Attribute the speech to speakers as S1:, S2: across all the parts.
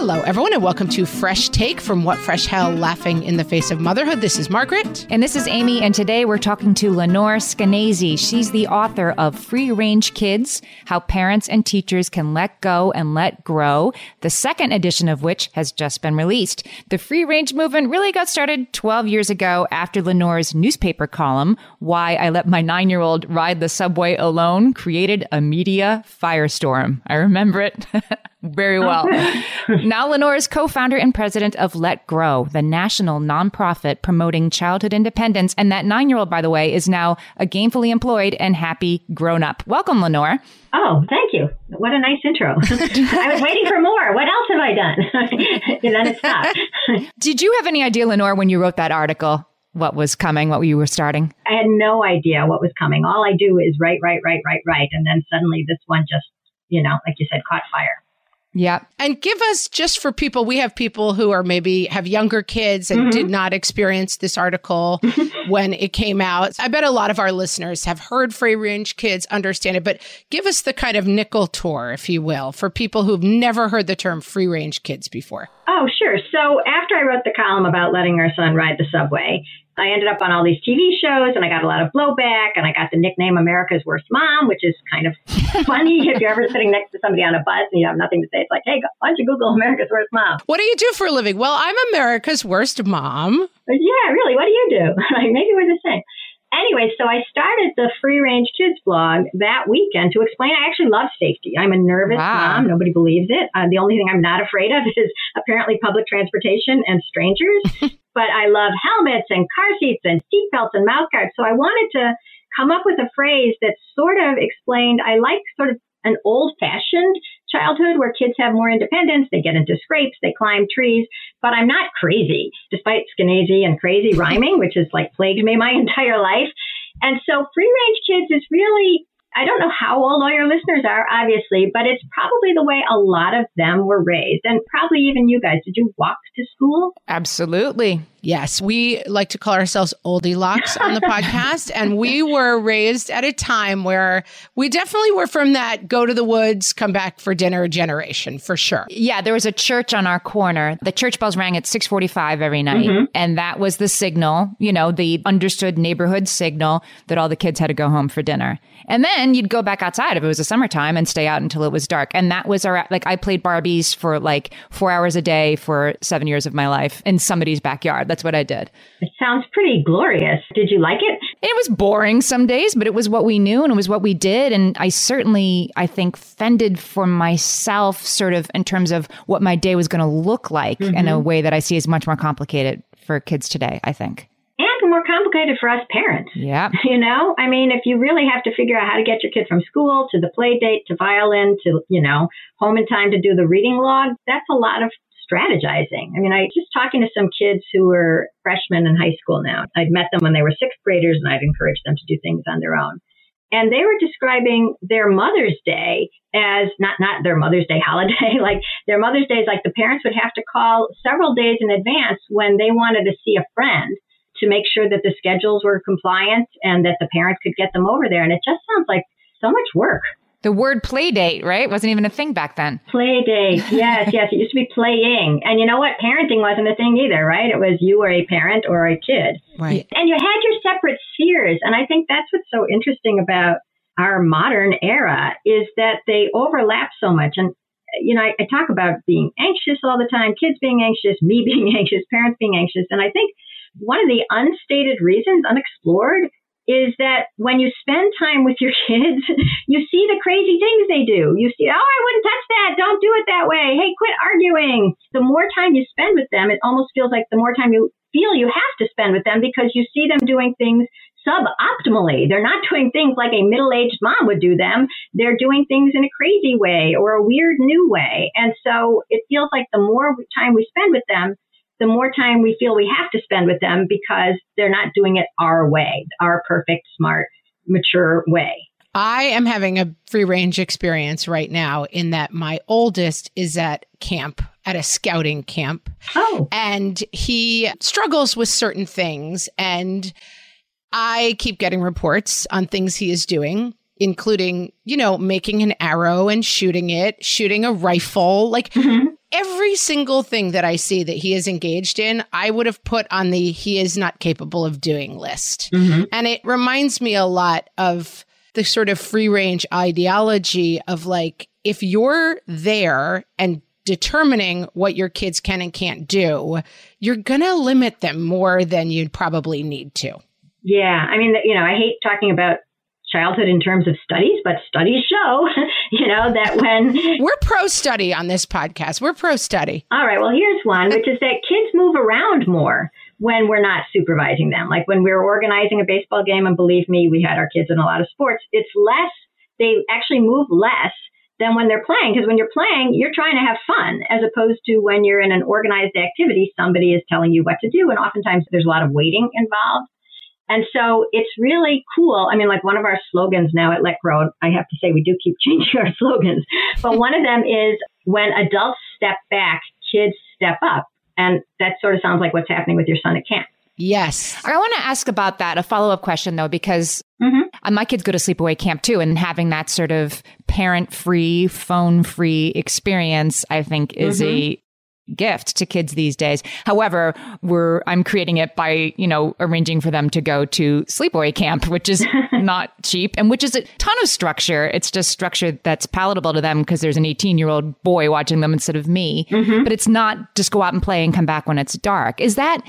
S1: Hello, everyone, and welcome to Fresh Take from What Fresh Hell Laughing in the Face of Motherhood. This is Margaret.
S2: And this is Amy, and today we're talking to Lenore Skenazy. She's the author of Free Range Kids How Parents and Teachers Can Let Go and Let Grow, the second edition of which has just been released. The free range movement really got started 12 years ago after Lenore's newspaper column, Why I Let My Nine Year Old Ride the Subway Alone, created a media firestorm. I remember it. Very well. now, Lenore is co founder and president of Let Grow, the national nonprofit promoting childhood independence. And that nine year old, by the way, is now a gainfully employed and happy grown up. Welcome, Lenore.
S3: Oh, thank you. What a nice intro. I was waiting for more. What else have I done? and then it stopped.
S2: Did you have any idea, Lenore, when you wrote that article? What was coming, what you were starting?
S3: I had no idea what was coming. All I do is write, write, write, write, write. And then suddenly this one just, you know, like you said, caught fire.
S2: Yeah.
S1: And give us just for people, we have people who are maybe have younger kids and mm-hmm. did not experience this article when it came out. I bet a lot of our listeners have heard free range kids, understand it, but give us the kind of nickel tour, if you will, for people who've never heard the term free range kids before.
S3: Oh, sure. So after I wrote the column about letting our son ride the subway, I ended up on all these TV shows and I got a lot of blowback and I got the nickname America's Worst Mom, which is kind of funny if you're ever sitting next to somebody on a bus and you have nothing to say. It's like, hey, why don't you Google America's Worst Mom?
S1: What do you do for a living? Well, I'm America's Worst Mom.
S3: Yeah, really. What do you do? like, Maybe we're the same anyway, so I started the Free Range Kids blog that weekend to explain I actually love safety. I'm a nervous wow. mom. Nobody believes it. Uh, the only thing I'm not afraid of is apparently public transportation and strangers. But I love helmets and car seats and seatbelts and mouth guards. So I wanted to come up with a phrase that sort of explained I like sort of an old fashioned childhood where kids have more independence. They get into scrapes, they climb trees, but I'm not crazy, despite Skenazy and crazy rhyming, which has like plagued me my entire life. And so free range kids is really I don't know how old all your listeners are, obviously, but it's probably the way a lot of them were raised. And probably even you guys. Did you walk to school?
S2: Absolutely.
S1: Yes, we like to call ourselves oldie locks on the podcast. And we were raised at a time where we definitely were from that go to the woods, come back for dinner generation for sure.
S2: Yeah, there was a church on our corner. The church bells rang at 645 every night. Mm-hmm. And that was the signal, you know, the understood neighborhood signal that all the kids had to go home for dinner. And then you'd go back outside if it was a summertime and stay out until it was dark. And that was our, like, I played Barbies for like four hours a day for seven years of my life in somebody's backyard. That's what I did.
S3: It sounds pretty glorious. Did you like it?
S2: It was boring some days, but it was what we knew and it was what we did. And I certainly, I think, fended for myself sort of in terms of what my day was going to look like mm-hmm. in a way that I see is much more complicated for kids today, I think and
S3: more complicated for us parents.
S2: Yeah.
S3: You know, I mean, if you really have to figure out how to get your kid from school to the play date to violin to, you know, home in time to do the reading log, that's a lot of strategizing. I mean, I just talking to some kids who were freshmen in high school now. I'd met them when they were sixth graders and I'd encouraged them to do things on their own. And they were describing their Mother's Day as not, not their Mother's Day holiday, like their Mother's Day is like the parents would have to call several days in advance when they wanted to see a friend to make sure that the schedules were compliant and that the parents could get them over there. And it just sounds like so much work.
S2: The word play date, right? Wasn't even a thing back then.
S3: Play date. Yes, yes. It used to be playing. And you know what? Parenting wasn't a thing either, right? It was you were a parent or a kid.
S1: Right.
S3: And you had your separate spheres. And I think that's what's so interesting about our modern era is that they overlap so much. And, you know, I, I talk about being anxious all the time, kids being anxious, me being anxious, parents being anxious. And I think one of the unstated reasons, unexplored, is that when you spend time with your kids, you see the crazy things they do. You see, oh, I wouldn't touch that. Don't do it that way. Hey, quit arguing. The more time you spend with them, it almost feels like the more time you feel you have to spend with them because you see them doing things suboptimally. They're not doing things like a middle aged mom would do them. They're doing things in a crazy way or a weird new way. And so it feels like the more time we spend with them, the more time we feel we have to spend with them because they're not doing it our way, our perfect, smart, mature way.
S1: I am having a free range experience right now in that my oldest is at camp, at a scouting camp.
S3: Oh.
S1: And he struggles with certain things. And I keep getting reports on things he is doing including, you know, making an arrow and shooting it, shooting a rifle, like mm-hmm every single thing that I see that he is engaged in, I would have put on the he is not capable of doing list. Mm-hmm. And it reminds me a lot of the sort of free range ideology of like, if you're there and determining what your kids can and can't do, you're going to limit them more than you'd probably need to.
S3: Yeah. I mean, you know, I hate talking about childhood in terms of studies, but studies show, you know, that when
S1: we're pro study on this podcast, we're pro study.
S3: All right. Well, here's one, which is that kids move around more when we're not supervising them. Like when we're organizing a baseball game, and believe me, we had our kids in a lot of sports, it's less, they actually move less than when they're playing. Because when you're playing, you're trying to have fun as opposed to when you're in an organized activity, somebody is telling you what to do. And oftentimes there's a lot of waiting involved. And so it's really cool. I mean, like one of our slogans now at Let Grow, I have to say we do keep changing our slogans, but one of them is when adults step back, kids step up. And that sort of sounds like what's happening with your son at camp.
S1: Yes.
S2: I want to ask about that, a follow up question though, because mm-hmm. my kids go to sleepaway camp too, and having that sort of parent free, phone free experience, I think is mm-hmm. a gift to kids these days. However, we're I'm creating it by, you know, arranging for them to go to sleepaway camp, which is not cheap and which is a ton of structure. It's just structure that's palatable to them because there's an 18-year-old boy watching them instead of me. Mm-hmm. But it's not just go out and play and come back when it's dark. Is that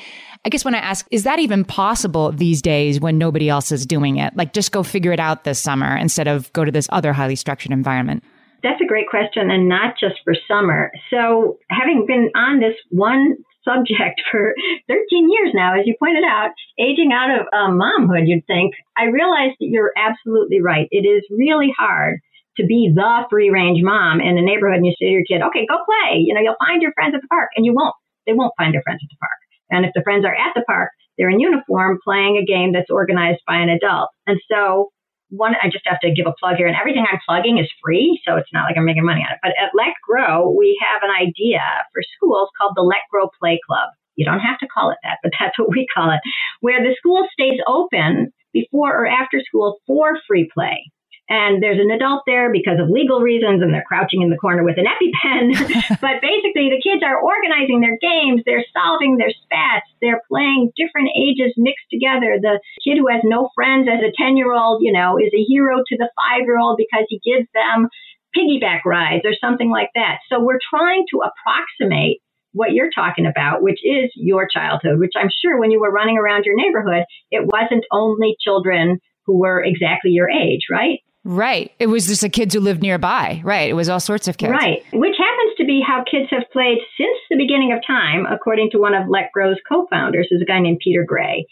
S2: I guess when I ask, is that even possible these days when nobody else is doing it? Like just go figure it out this summer instead of go to this other highly structured environment.
S3: That's a great question, and not just for summer. So, having been on this one subject for 13 years now, as you pointed out, aging out of um, momhood, you'd think, I realize that you're absolutely right. It is really hard to be the free range mom in a neighborhood and you say to your kid, okay, go play. You know, you'll find your friends at the park, and you won't. They won't find their friends at the park. And if the friends are at the park, they're in uniform playing a game that's organized by an adult. And so one, I just have to give a plug here, and everything I'm plugging is free, so it's not like I'm making money on it. But at Let Grow, we have an idea for schools called the Let Grow Play Club. You don't have to call it that, but that's what we call it, where the school stays open before or after school for free play and there's an adult there because of legal reasons and they're crouching in the corner with an EpiPen. but basically the kids are organizing their games, they're solving their spats, they're playing different ages mixed together. The kid who has no friends as a 10 year old, you know, is a hero to the five year old because he gives them piggyback rides or something like that. So we're trying to approximate what you're talking about, which is your childhood, which I'm sure when you were running around your neighborhood, it wasn't only children who were exactly your age, right?
S2: Right. It was just the kids who lived nearby. Right. It was all sorts of kids.
S3: Right. Which happens to be how kids have played since the beginning of time, according to one of Let Grow's co founders, who's a guy named Peter Gray.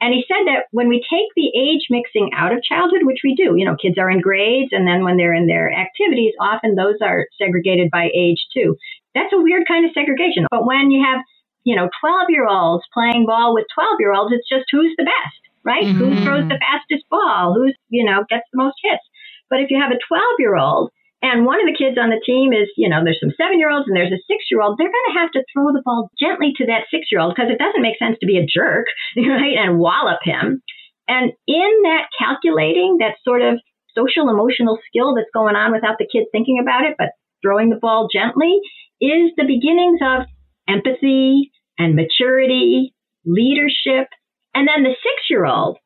S3: And he said that when we take the age mixing out of childhood, which we do, you know, kids are in grades, and then when they're in their activities, often those are segregated by age too. That's a weird kind of segregation. But when you have, you know, 12 year olds playing ball with 12 year olds, it's just who's the best, right? Mm-hmm. Who throws the fastest ball? Who's, you know, gets the most hits? But if you have a 12 year old and one of the kids on the team is, you know, there's some seven year olds and there's a six year old, they're going to have to throw the ball gently to that six year old because it doesn't make sense to be a jerk, right? And wallop him. And in that calculating, that sort of social emotional skill that's going on without the kid thinking about it, but throwing the ball gently is the beginnings of empathy and maturity, leadership. And then the six year old,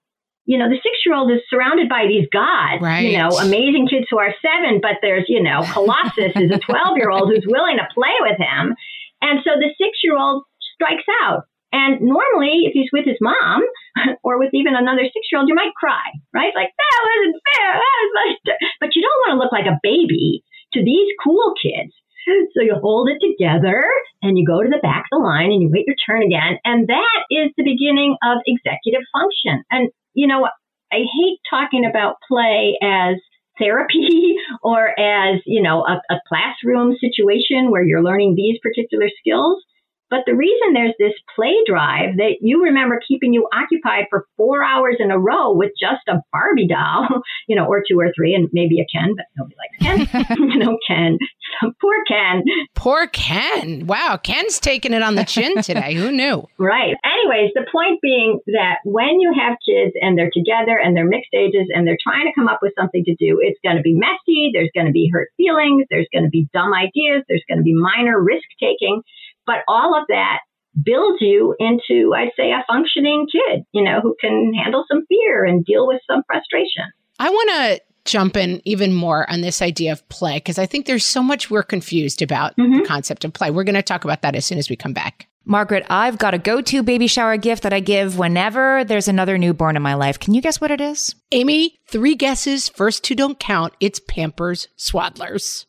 S3: you know, the six year old is surrounded by these gods, right. you know, amazing kids who are seven, but there's, you know, Colossus is a 12 year old who's willing to play with him. And so the six year old strikes out. And normally, if he's with his mom or with even another six year old, you might cry, right? Like, that wasn't fair. That was but you don't want to look like a baby to these cool kids. So you hold it together and you go to the back of the line and you wait your turn again. And that is the beginning of executive function. And, you know, I hate talking about play as therapy or as, you know, a, a classroom situation where you're learning these particular skills but the reason there's this play drive that you remember keeping you occupied for four hours in a row with just a Barbie doll, you know, or two or three, and maybe a Ken, but nobody likes Ken. you know, Ken. Poor Ken.
S1: Poor Ken. Wow, Ken's taking it on the chin today. Who knew?
S3: Right. Anyways, the point being that when you have kids and they're together and they're mixed ages and they're trying to come up with something to do, it's going to be messy. There's going to be hurt feelings. There's going to be dumb ideas. There's going to be minor risk taking. But all of that builds you into, I'd say, a functioning kid, you know, who can handle some fear and deal with some frustration.
S1: I want to jump in even more on this idea of play because I think there's so much we're confused about mm-hmm. the concept of play. We're going to talk about that as soon as we come back.
S2: Margaret, I've got a go to baby shower gift that I give whenever there's another newborn in my life. Can you guess what it is?
S1: Amy, three guesses. First two don't count. It's Pampers Swaddlers.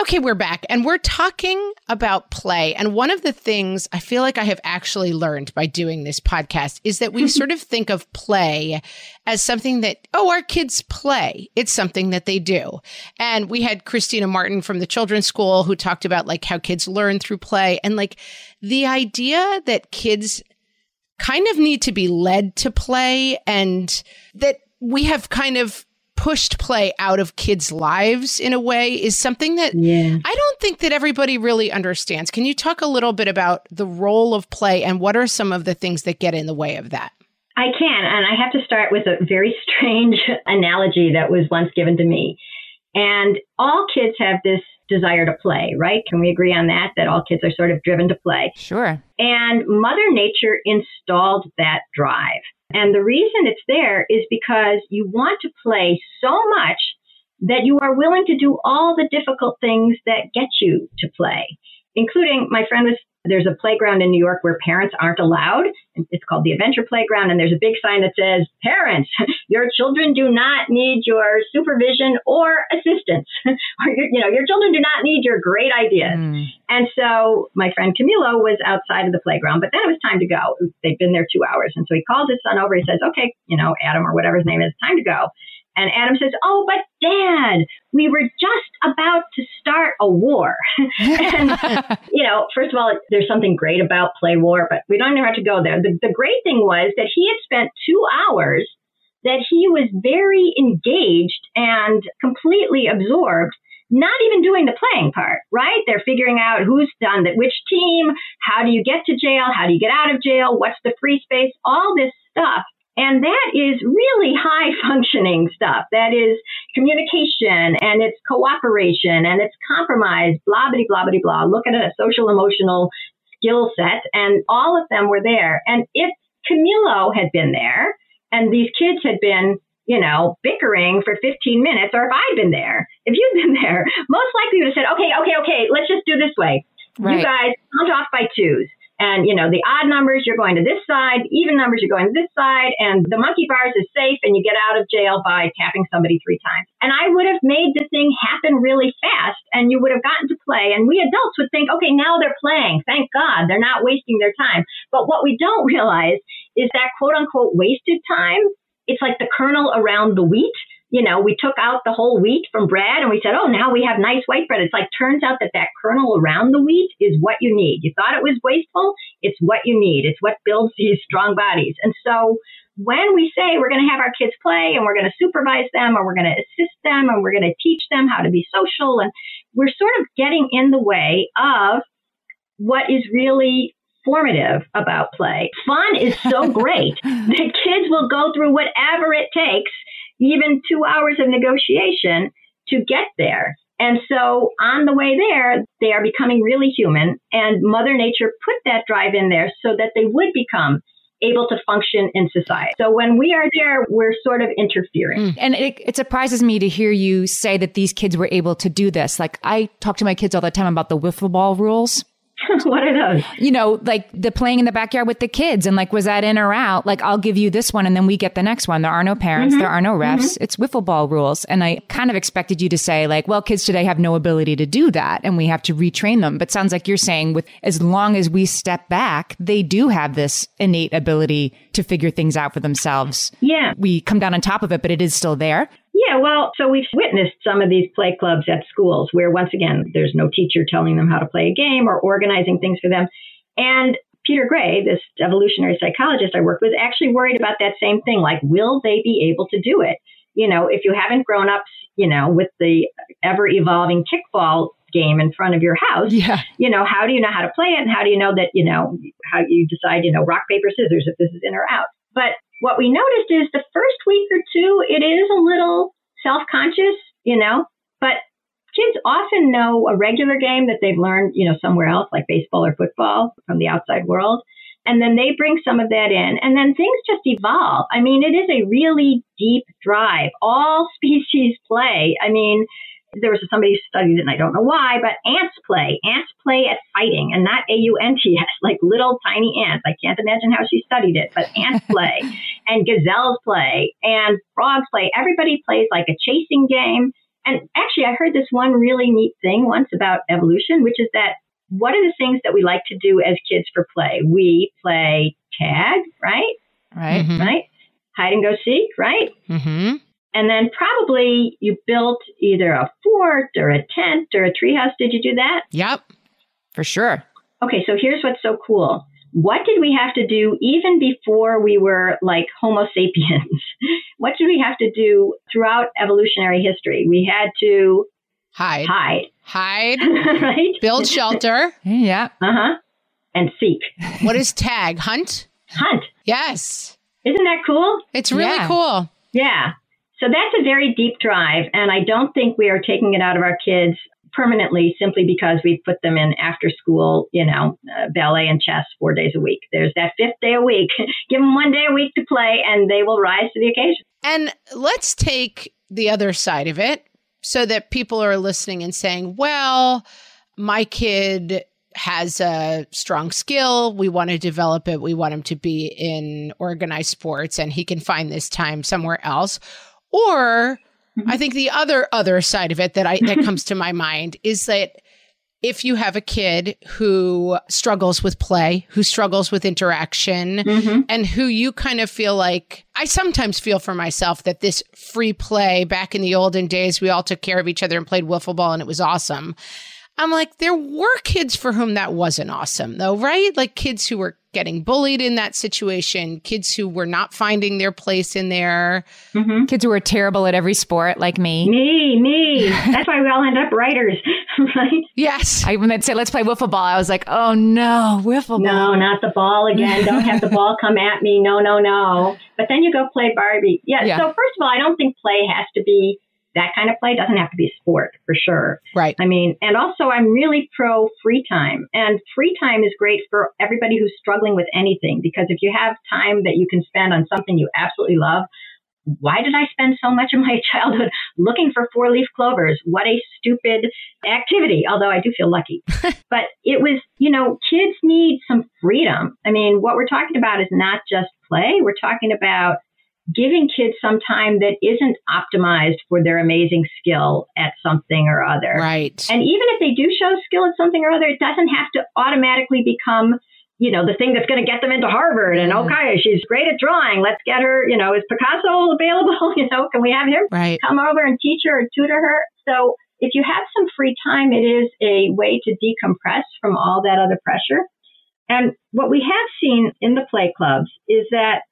S1: Okay, we're back and we're talking about play. And one of the things I feel like I have actually learned by doing this podcast is that we sort of think of play as something that, oh, our kids play. It's something that they do. And we had Christina Martin from the children's school who talked about like how kids learn through play and like the idea that kids kind of need to be led to play and that we have kind of pushed play out of kids' lives in a way is something that yeah. I don't think that everybody really understands. Can you talk a little bit about the role of play and what are some of the things that get in the way of that?
S3: I can, and I have to start with a very strange analogy that was once given to me. And all kids have this desire to play, right? Can we agree on that? That all kids are sort of driven to play.
S2: Sure.
S3: And Mother Nature installed that drive. And the reason it's there is because you want to play so much that you are willing to do all the difficult things that get you to play, including my friend was There's a playground in New York where parents aren't allowed. It's called the Adventure Playground. And there's a big sign that says, Parents, your children do not need your supervision or assistance. or, you know, your children do not need your great ideas. Mm. And so my friend Camilo was outside of the playground, but then it was time to go. They'd been there two hours. And so he called his son over. He says, Okay, you know, Adam or whatever his name is, time to go. And Adam says, Oh, but dad, we were just about to start a war. and, you know, first of all, there's something great about play war, but we don't even have to go there. The, the great thing was that he had spent two hours that he was very engaged and completely absorbed not even doing the playing part, right? They're figuring out who's done that, which team, how do you get to jail, how do you get out of jail, what's the free space, all this stuff. And that is really high functioning stuff. That is communication and it's cooperation and it's compromise, blah, blah, blah, blah, blah. Look at a social emotional skill set and all of them were there. And if Camilo had been there and these kids had been, you know, bickering for 15 minutes, or if I'd been there, if you'd been there, most likely you would have said, okay, okay, okay, let's just do this way. Right. You guys count off by twos. And, you know, the odd numbers, you're going to this side, even numbers, you're going to this side, and the monkey bars is safe and you get out of jail by tapping somebody three times. And I would have made the thing happen really fast and you would have gotten to play. And we adults would think, okay, now they're playing. Thank God they're not wasting their time. But what we don't realize is that quote unquote wasted time. It's like the kernel around the wheat you know, we took out the whole wheat from bread and we said, oh, now we have nice white bread. It's like, turns out that that kernel around the wheat is what you need. You thought it was wasteful. It's what you need. It's what builds these strong bodies. And so when we say we're going to have our kids play and we're going to supervise them or we're going to assist them and we're going to teach them how to be social and we're sort of getting in the way of what is really formative about play. Fun is so great that kids will go through whatever it takes even two hours of negotiation to get there. And so on the way there, they are becoming really human and Mother Nature put that drive in there so that they would become able to function in society. So when we are there, we're sort of interfering. Mm.
S2: And it, it, surprises me to hear you say that these kids were able to do this. Like I talk to my kids all the time about the wiffle ball rules.
S3: what are those?
S2: You know, like the playing in the backyard with the kids and like, was that in or out? Like, I'll give you this one and then we get the next one. There are no parents. Mm-hmm. There are no refs. Mm-hmm. It's wiffle ball rules. And I kind of expected you to say like, well, kids today have no ability to do that and we have to retrain them. But sounds like you're saying with as long as we step back, they do have this innate ability to figure things out for themselves.
S3: Yeah.
S2: We come down on top of it, but it is still there.
S3: Yeah, well, so we've witnessed some of these play clubs at schools where, once again, there's no teacher telling them how to play a game or organizing things for them. And Peter Gray, this evolutionary psychologist I work with, actually worried about that same thing. Like, will they be able to do it? You know, if you haven't grown up, you know, with the ever evolving kickball game in front of your house,
S2: yeah.
S3: you know, how do you know how to play it? And how do you know that, you know, how you decide, you know, rock, paper, scissors if this is in or out? But what we noticed is the first week or two, it is a little self conscious, you know, but kids often know a regular game that they've learned, you know, somewhere else, like baseball or football from the outside world. And then they bring some of that in, and then things just evolve. I mean, it is a really deep drive. All species play. I mean, there was somebody who studied it and I don't know why, but ants play. Ants play at fighting and not A-U-N-T-S, like little tiny ants. I can't imagine how she studied it, but ants play and gazelles play and frogs play. Everybody plays like a chasing game. And actually, I heard this one really neat thing once about evolution, which is that what are the things that we like to do as kids for play? We play tag, right?
S2: Right.
S3: Mm-hmm. Right? Hide and go seek, right?
S2: Mm-hmm.
S3: And then probably you built either a fort or a tent or a treehouse. Did you do that?
S2: Yep, for sure.
S3: Okay, so here's what's so cool. What did we have to do even before we were like Homo sapiens? what did we have to do throughout evolutionary history? We had to
S1: hide,
S3: hide,
S1: hide,
S3: right?
S1: Build shelter.
S2: yeah.
S3: Uh huh. And seek.
S1: What is tag? Hunt.
S3: Hunt.
S1: Yes.
S3: Isn't that cool?
S1: It's really yeah. cool.
S3: Yeah. So that's a very deep drive, and I don't think we are taking it out of our kids permanently simply because we put them in after school, you know, uh, ballet and chess four days a week. There's that fifth day a week. Give them one day a week to play, and they will rise to the occasion.
S1: And let's take the other side of it so that people are listening and saying, well, my kid has a strong skill. We want to develop it. We want him to be in organized sports and he can find this time somewhere else. Or mm-hmm. I think the other other side of it that I that comes to my mind is that if you have a kid who struggles with play, who struggles with interaction, mm-hmm. and who you kind of feel like, I sometimes feel for myself that this free play back in the olden days, we all took care of each other and played wiffle ball and it was awesome. I'm like, there were kids for whom that wasn't awesome, though, right? Like kids who were getting bullied in that situation, kids who were not finding their place in there,
S2: mm-hmm. kids who were terrible at every sport, like me.
S3: Me, me. That's why we all end up writers, right?
S1: Yes.
S2: I when they say let's play wiffle ball, I was like, oh no, wiffle ball.
S3: No, not the ball again. Don't have the ball come at me. No, no, no. But then you go play Barbie. Yeah. yeah. So first of all, I don't think play has to be that kind of play doesn't have to be sport for sure.
S1: Right.
S3: I mean, and also I'm really pro free time and free time is great for everybody who's struggling with anything because if you have time that you can spend on something you absolutely love, why did I spend so much of my childhood looking for four leaf clovers? What a stupid activity, although I do feel lucky. but it was, you know, kids need some freedom. I mean, what we're talking about is not just play. We're talking about giving kids some time that isn't optimized for their amazing skill at something or other.
S1: Right.
S3: And even if they do show skill at something or other, it doesn't have to automatically become you know, the thing that's going to get them into Harvard. And okay, she's great at drawing. Let's get her, you know, is Picasso available? You know, can we have him
S1: right.
S3: come over and teach her and tutor her? So if you have some free time, it is a way to decompress from all that other pressure. And what we have seen in the play clubs is that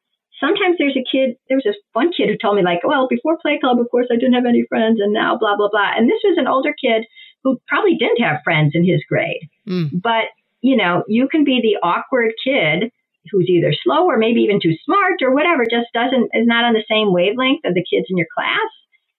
S3: sometimes there's a kid, there was this one kid who told me, like, well, before Play Club, of course, I didn't have any friends, and now blah, blah, blah. And this was an older kid who probably didn't have friends in his grade. Mm. But, you know, you can be the awkward kid who's either slow or maybe even too smart or whatever, just doesn't, is not on the same wavelength of the kids in your class.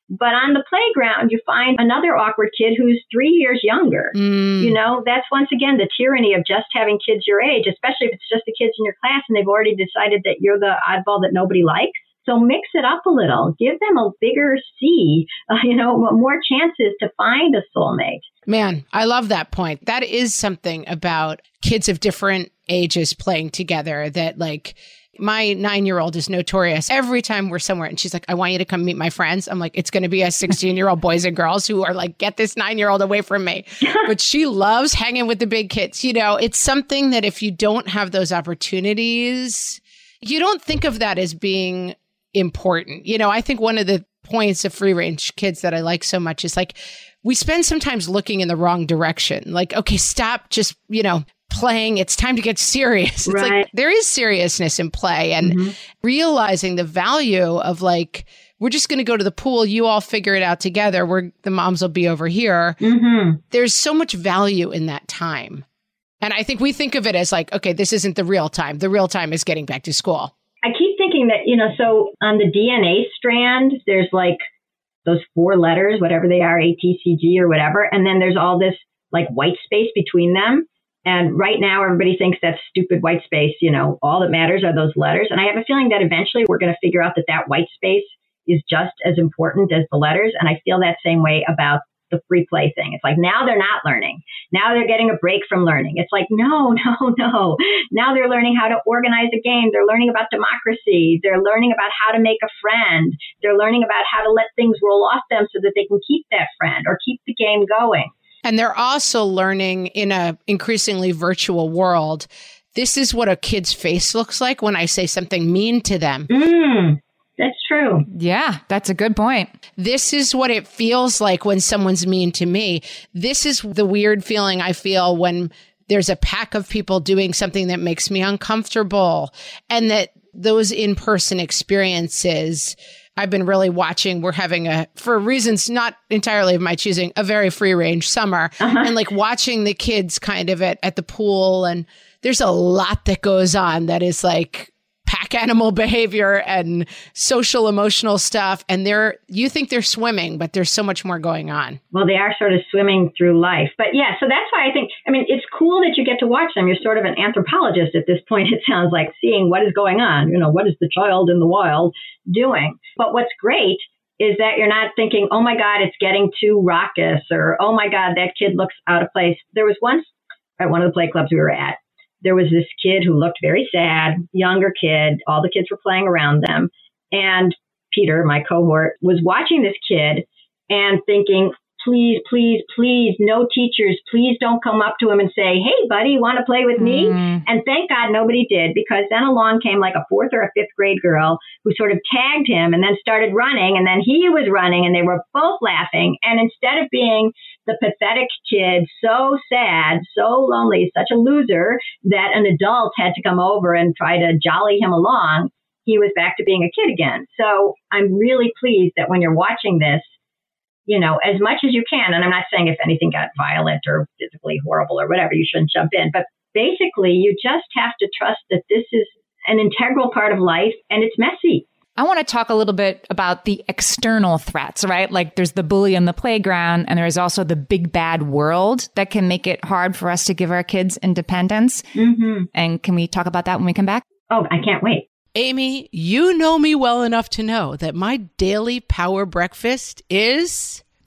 S3: But on the playground, you find another awkward kid who's three years younger. Mm. You know, that's once again the tyranny of just having kids your age, especially if it's just the kids in your class and they've already decided that you're the oddball that nobody likes. So mix it up a little. Give them a bigger C, uh, you know, more chances to find a soulmate.
S1: Man, I love that point. That is something about kids of different ages playing together that, like, my nine year old is notorious. Every time we're somewhere and she's like, I want you to come meet my friends. I'm like, it's going to be us 16 year old boys and girls who are like, get this nine year old away from me. but she loves hanging with the big kids. You know, it's something that if you don't have those opportunities, you don't think of that as being important. You know, I think one of the points of free range kids that I like so much is like, we spend sometimes looking in the wrong direction. Like, okay, stop just, you know, playing it's time to get serious it's right. like there is seriousness in play and mm-hmm. realizing the value of like we're just going to go to the pool you all figure it out together where the moms will be over here mm-hmm. there's so much value in that time and i think we think of it as like okay this isn't the real time the real time is getting back to school
S3: i keep thinking that you know so on the dna strand there's like those four letters whatever they are atcg or whatever and then there's all this like white space between them and right now, everybody thinks that's stupid white space. You know, all that matters are those letters. And I have a feeling that eventually we're going to figure out that that white space is just as important as the letters. And I feel that same way about the free play thing. It's like now they're not learning. Now they're getting a break from learning. It's like, no, no, no. Now they're learning how to organize a game. They're learning about democracy. They're learning about how to make a friend. They're learning about how to let things roll off them so that they can keep that friend or keep the game going.
S1: And they're also learning in a increasingly virtual world. This is what a kid's face looks like when I say something mean to them.
S3: Mm, that's true.
S2: Yeah, that's a good point.
S1: This is what it feels like when someone's mean to me. This is the weird feeling I feel when there's a pack of people doing something that makes me uncomfortable and that those in-person experiences I've been really watching. We're having a, for reasons not entirely of my choosing, a very free range summer uh-huh. and like watching the kids kind of at, at the pool. And there's a lot that goes on that is like pack animal behavior and social emotional stuff. And they're, you think they're swimming, but there's so much more going on.
S3: Well, they are sort of swimming through life. But yeah, so that's why I think, I mean, it's cool that you get to watch them. You're sort of an anthropologist at this point, it sounds like, seeing what is going on. You know, what is the child in the wild doing? But what's great is that you're not thinking, oh my God, it's getting too raucous or oh my God, that kid looks out of place. There was once at one of the play clubs we were at, there was this kid who looked very sad, younger kid. All the kids were playing around them. And Peter, my cohort, was watching this kid and thinking, please, please, please, no teachers, please don't come up to him and say, Hey, buddy, want to play with me? Mm. And thank God nobody did because then along came like a fourth or a fifth grade girl who sort of tagged him and then started running. And then he was running and they were both laughing. And instead of being the pathetic kid, so sad, so lonely, such a loser that an adult had to come over and try to jolly him along, he was back to being a kid again. So I'm really pleased that when you're watching this, you know, as much as you can. And I'm not saying if anything got violent or physically horrible or whatever, you shouldn't jump in. But basically, you just have to trust that this is an integral part of life and it's messy.
S2: I want to talk a little bit about the external threats, right? Like there's the bully on the playground, and there's also the big bad world that can make it hard for us to give our kids independence. Mm-hmm. And can we talk about that when we come back?
S3: Oh, I can't wait.
S1: Amy, you know me well enough to know that my daily power breakfast is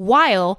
S2: while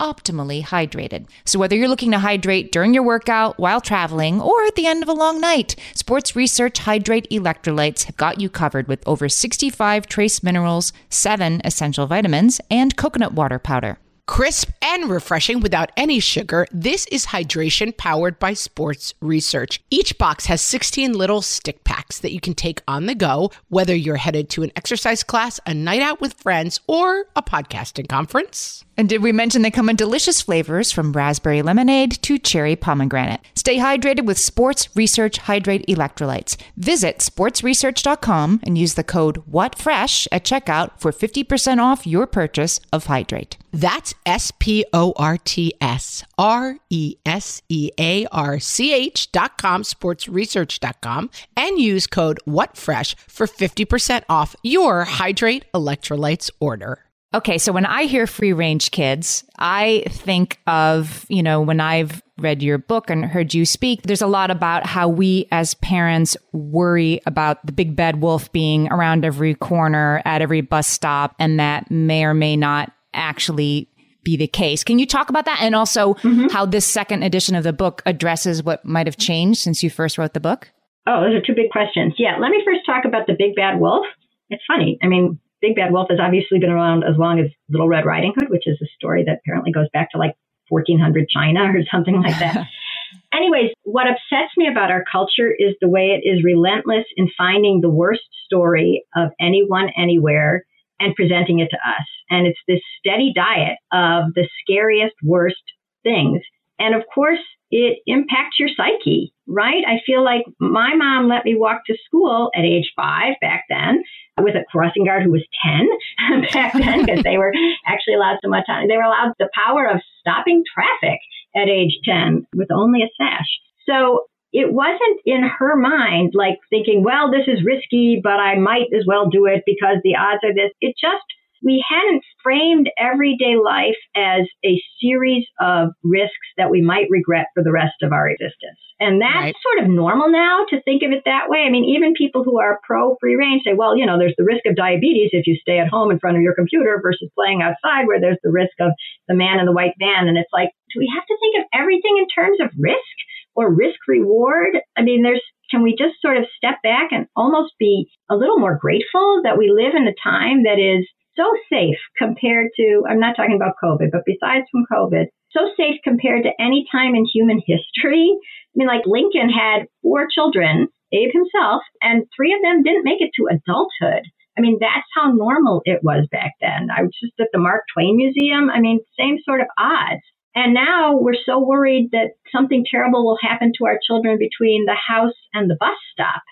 S2: optimally hydrated. So, whether you're looking to hydrate during your workout, while traveling, or at the end of a long night, Sports Research Hydrate Electrolytes have got you covered with over 65 trace minerals, 7 essential vitamins, and coconut water powder.
S1: Crisp and refreshing without any sugar, this is hydration powered by sports research. Each box has 16 little stick packs that you can take on the go, whether you're headed to an exercise class, a night out with friends, or a podcasting conference.
S2: And did we mention they come in delicious flavors from raspberry lemonade to cherry pomegranate? Stay hydrated with Sports Research Hydrate Electrolytes. Visit sportsresearch.com and use the code WhatFresh at checkout for 50% off your purchase of Hydrate.
S1: That's S P O R T S R E S E A R C H dot com, sportsresearch.com, and use code WhatFresh for 50% off your Hydrate Electrolytes order.
S2: Okay, so when I hear free range kids, I think of, you know, when I've read your book and heard you speak, there's a lot about how we as parents worry about the big bad wolf being around every corner at every bus stop, and that may or may not actually be the case. Can you talk about that? And also mm-hmm. how this second edition of the book addresses what might have changed since you first wrote the book?
S3: Oh, those are two big questions. Yeah, let me first talk about the big bad wolf. It's funny. I mean, Big Bad Wolf has obviously been around as long as Little Red Riding Hood, which is a story that apparently goes back to like 1400 China or something like that. Anyways, what upsets me about our culture is the way it is relentless in finding the worst story of anyone anywhere and presenting it to us. And it's this steady diet of the scariest, worst things. And of course, it impacts your psyche, right? I feel like my mom let me walk to school at age five back then with a crossing guard who was 10 back then because they were actually allowed so much time. They were allowed the power of stopping traffic at age 10 with only a sash. So it wasn't in her mind like thinking, well, this is risky, but I might as well do it because the odds are this. It just we hadn't framed everyday life as a series of risks that we might regret for the rest of our existence. And that's right. sort of normal now to think of it that way. I mean, even people who are pro free range say, well, you know, there's the risk of diabetes if you stay at home in front of your computer versus playing outside where there's the risk of the man in the white van. And it's like, do we have to think of everything in terms of risk or risk reward? I mean, there's can we just sort of step back and almost be a little more grateful that we live in a time that is so safe compared to, I'm not talking about COVID, but besides from COVID, so safe compared to any time in human history. I mean, like Lincoln had four children, Abe himself, and three of them didn't make it to adulthood. I mean, that's how normal it was back then. I was just at the Mark Twain Museum. I mean, same sort of odds. And now we're so worried that something terrible will happen to our children between the house and the bus stop.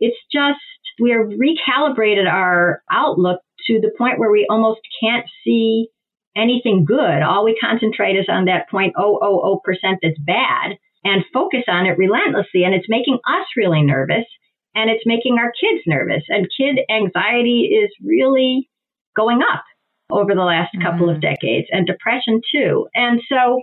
S3: It's just, we have recalibrated our outlook to the point where we almost can't see anything good. All we concentrate is on that 0.000% that's bad and focus on it relentlessly. And it's making us really nervous and it's making our kids nervous. And kid anxiety is really going up over the last couple mm-hmm. of decades and depression too. And so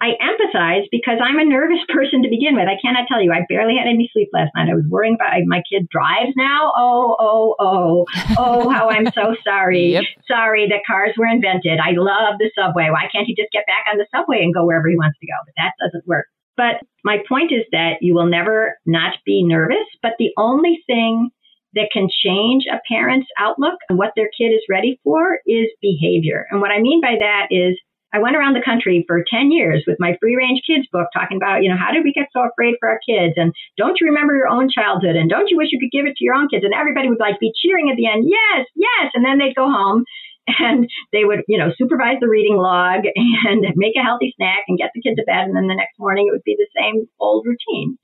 S3: I empathize because I'm a nervous person to begin with. I cannot tell you, I barely had any sleep last night. I was worrying about my kid drives now. Oh, oh, oh, oh, how I'm so sorry. Yep. Sorry that cars were invented. I love the subway. Why can't he just get back on the subway and go wherever he wants to go? But that doesn't work. But my point is that you will never not be nervous. But the only thing that can change a parent's outlook and what their kid is ready for is behavior. And what I mean by that is I went around the country for 10 years with my free range kids book talking about, you know, how did we get so afraid for our kids? And don't you remember your own childhood? And don't you wish you could give it to your own kids? And everybody would like be cheering at the end. Yes, yes. And then they'd go home and they would, you know, supervise the reading log and make a healthy snack and get the kid to bed. And then the next morning it would be the same old routine.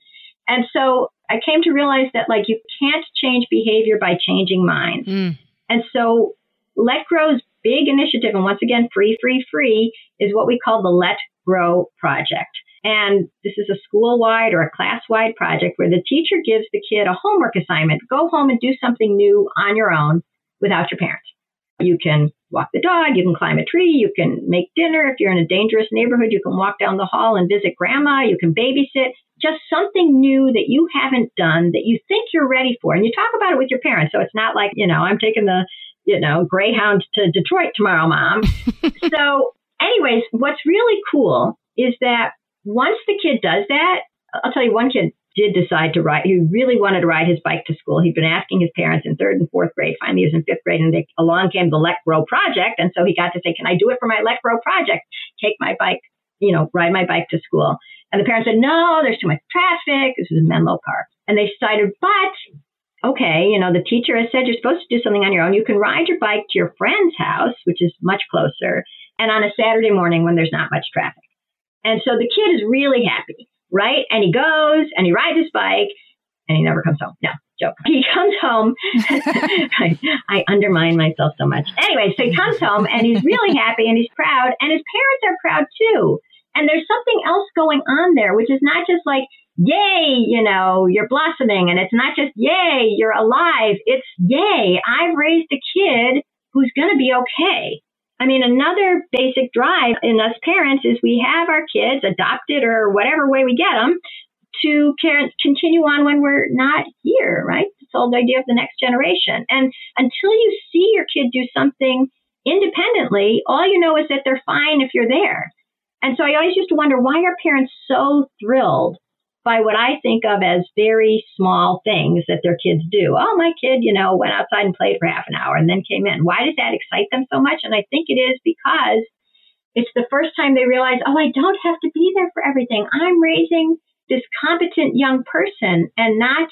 S3: And so I came to realize that like you can't change behavior by changing minds. Mm. And so Let Grow's big initiative, and once again, free, free, free, is what we call the Let Grow Project. And this is a school wide or a class wide project where the teacher gives the kid a homework assignment. Go home and do something new on your own without your parents. You can walk the dog, you can climb a tree, you can make dinner. If you're in a dangerous neighborhood, you can walk down the hall and visit grandma, you can babysit. Just something new that you haven't done that you think you're ready for. And you talk about it with your parents. So it's not like, you know, I'm taking the you know, Greyhound to Detroit tomorrow, mom. so, anyways, what's really cool is that once the kid does that, I'll tell you, one kid did decide to ride. He really wanted to ride his bike to school. He'd been asking his parents in third and fourth grade. Finally, he was in fifth grade, and they, along came the Let Grow project. And so he got to say, "Can I do it for my Let Grow project? Take my bike, you know, ride my bike to school." And the parents said, "No, there's too much traffic. This is a Menlo Park." And they decided, but okay, you know, the teacher has said you're supposed to do something on your own. You can ride your bike to your friend's house, which is much closer, and on a Saturday morning when there's not much traffic. And so the kid is really happy, right? And he goes and he rides his bike and he never comes home. No, joke. He comes home. I, I undermine myself so much. Anyway, so he comes home and he's really happy and he's proud and his parents are proud too. And there's something else going on there, which is not just like, yay, you know, you're blossoming. And it's not just yay, you're alive. It's yay, I've raised a kid who's going to be okay. I mean, another basic drive in us parents is we have our kids adopted or whatever way we get them to continue on when we're not here, right? This whole idea of the next generation. And until you see your kid do something independently, all you know is that they're fine if you're there. And so I always used to wonder why are parents so thrilled by what I think of as very small things that their kids do. Oh, my kid, you know, went outside and played for half an hour and then came in. Why does that excite them so much? And I think it is because it's the first time they realize, oh, I don't have to be there for everything. I'm raising this competent young person and not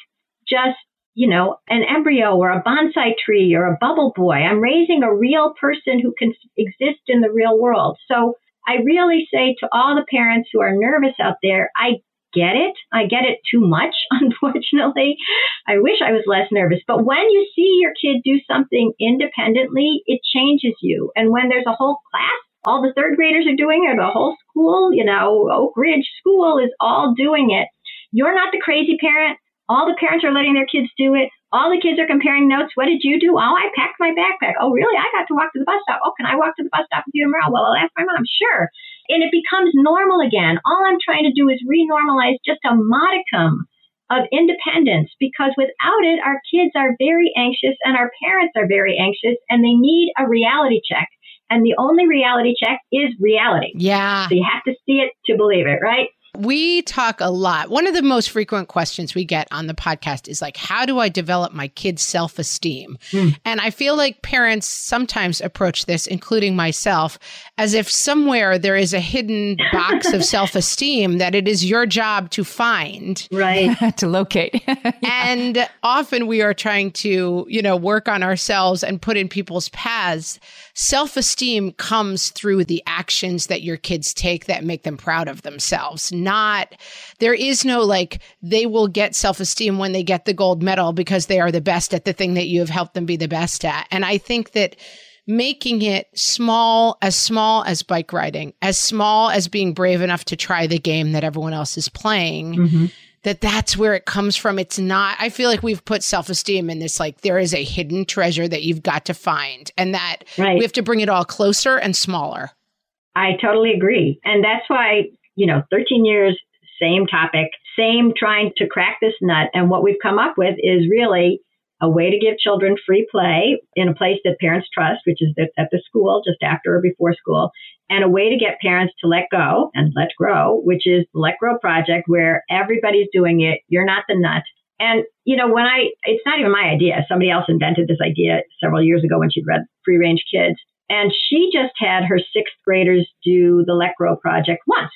S3: just, you know, an embryo or a bonsai tree or a bubble boy. I'm raising a real person who can exist in the real world. So I really say to all the parents who are nervous out there, I get it. I get it too much, unfortunately. I wish I was less nervous. But when you see your kid do something independently, it changes you. And when there's a whole class, all the third graders are doing it, the whole school, you know, Oak Ridge School is all doing it. You're not the crazy parent. All the parents are letting their kids do it. All the kids are comparing notes. What did you do? Oh, I packed my backpack. Oh, really? I got to walk to the bus stop. Oh, can I walk to the bus stop with you tomorrow? Well, I'll ask my mom. Sure. And it becomes normal again. All I'm trying to do is renormalize just a modicum of independence because without it, our kids are very anxious and our parents are very anxious and they need a reality check. And the only reality check is reality.
S1: Yeah.
S3: So you have to see it to believe it, right?
S1: We talk a lot. One of the most frequent questions we get on the podcast is like, how do I develop my kids' self esteem? Mm. And I feel like parents sometimes approach this, including myself, as if somewhere there is a hidden box of self esteem that it is your job to find.
S3: Right.
S2: to locate.
S1: yeah. And often we are trying to, you know, work on ourselves and put in people's paths. Self esteem comes through the actions that your kids take that make them proud of themselves not, there is no like, they will get self esteem when they get the gold medal because they are the best at the thing that you have helped them be the best at. And I think that making it small, as small as bike riding, as small as being brave enough to try the game that everyone else is playing. Mm-hmm that that's where it comes from. It's not, I feel like we've put self esteem in this, like there is a hidden treasure that you've got to find and that right. we have to bring it all closer and smaller.
S3: I totally agree. And that's why you know, 13 years, same topic, same trying to crack this nut. And what we've come up with is really a way to give children free play in a place that parents trust, which is at the school, just after or before school, and a way to get parents to let go and let grow, which is the Let Grow project, where everybody's doing it. You're not the nut. And, you know, when I, it's not even my idea. Somebody else invented this idea several years ago when she'd read Free Range Kids. And she just had her sixth graders do the Let Grow project once.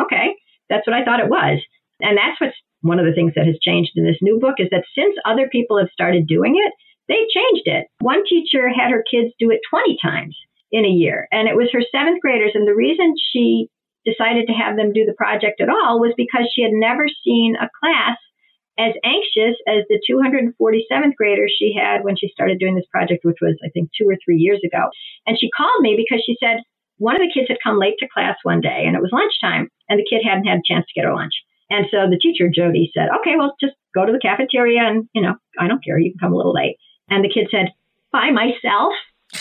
S3: Okay, that's what I thought it was. And that's what's one of the things that has changed in this new book is that since other people have started doing it, they've changed it. One teacher had her kids do it 20 times in a year, and it was her seventh graders. And the reason she decided to have them do the project at all was because she had never seen a class as anxious as the 247th graders she had when she started doing this project, which was, I think, two or three years ago. And she called me because she said, one of the kids had come late to class one day and it was lunchtime and the kid hadn't had a chance to get her lunch. And so the teacher, Jody, said, okay, well, just go to the cafeteria and, you know, I don't care. You can come a little late. And the kid said, by myself.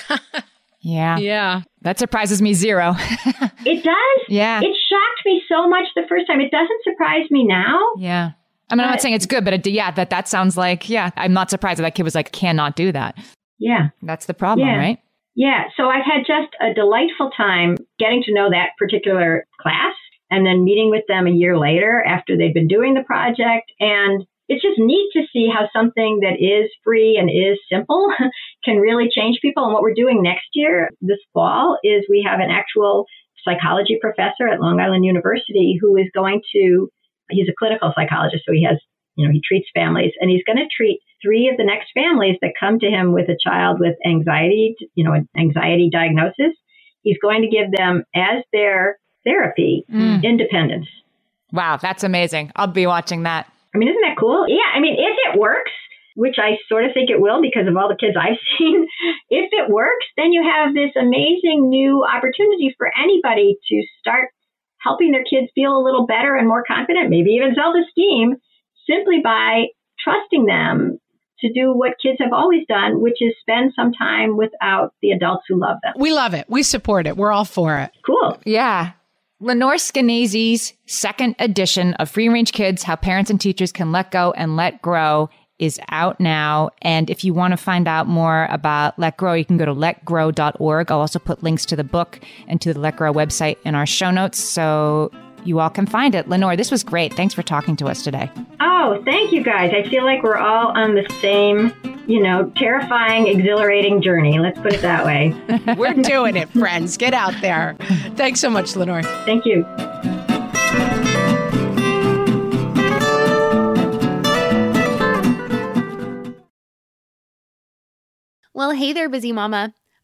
S2: yeah.
S1: Yeah.
S2: That surprises me zero.
S3: it does?
S2: Yeah.
S3: It shocked me so much the first time. It doesn't surprise me now.
S2: Yeah. I mean, I'm not saying it's good, but it, yeah, that, that sounds like, yeah, I'm not surprised that that kid was like, cannot do that.
S3: Yeah.
S2: That's the problem,
S3: yeah.
S2: right?
S3: Yeah, so I've had just a delightful time getting to know that particular class and then meeting with them a year later after they've been doing the project. And it's just neat to see how something that is free and is simple can really change people. And what we're doing next year, this fall, is we have an actual psychology professor at Long Island University who is going to, he's a clinical psychologist, so he has, you know, he treats families and he's going to treat three of the next families that come to him with a child with anxiety, you know, an anxiety diagnosis, he's going to give them as their therapy mm. independence.
S2: Wow, that's amazing. I'll be watching that.
S3: I mean, isn't that cool? Yeah, I mean, if it works, which I sort of think it will because of all the kids I've seen, if it works, then you have this amazing new opportunity for anybody to start helping their kids feel a little better and more confident, maybe even self esteem, simply by trusting them to do what kids have always done, which is spend some time without the adults who love them.
S1: We love it. We support it. We're all for it.
S3: Cool.
S2: Yeah. Lenore Skenazy's second edition of Free Range Kids How Parents and Teachers Can Let Go and Let Grow is out now. And if you want to find out more about Let Grow, you can go to letgrow.org. I'll also put links to the book and to the Let Grow website in our show notes. So you all can find it. Lenore, this was great. Thanks for talking to us today.
S3: Oh, thank you guys. I feel like we're all on the same, you know, terrifying, exhilarating journey. Let's put it that way.
S1: we're doing it, friends. Get out there. Thanks so much, Lenore.
S3: Thank you.
S4: Well, hey there, busy mama.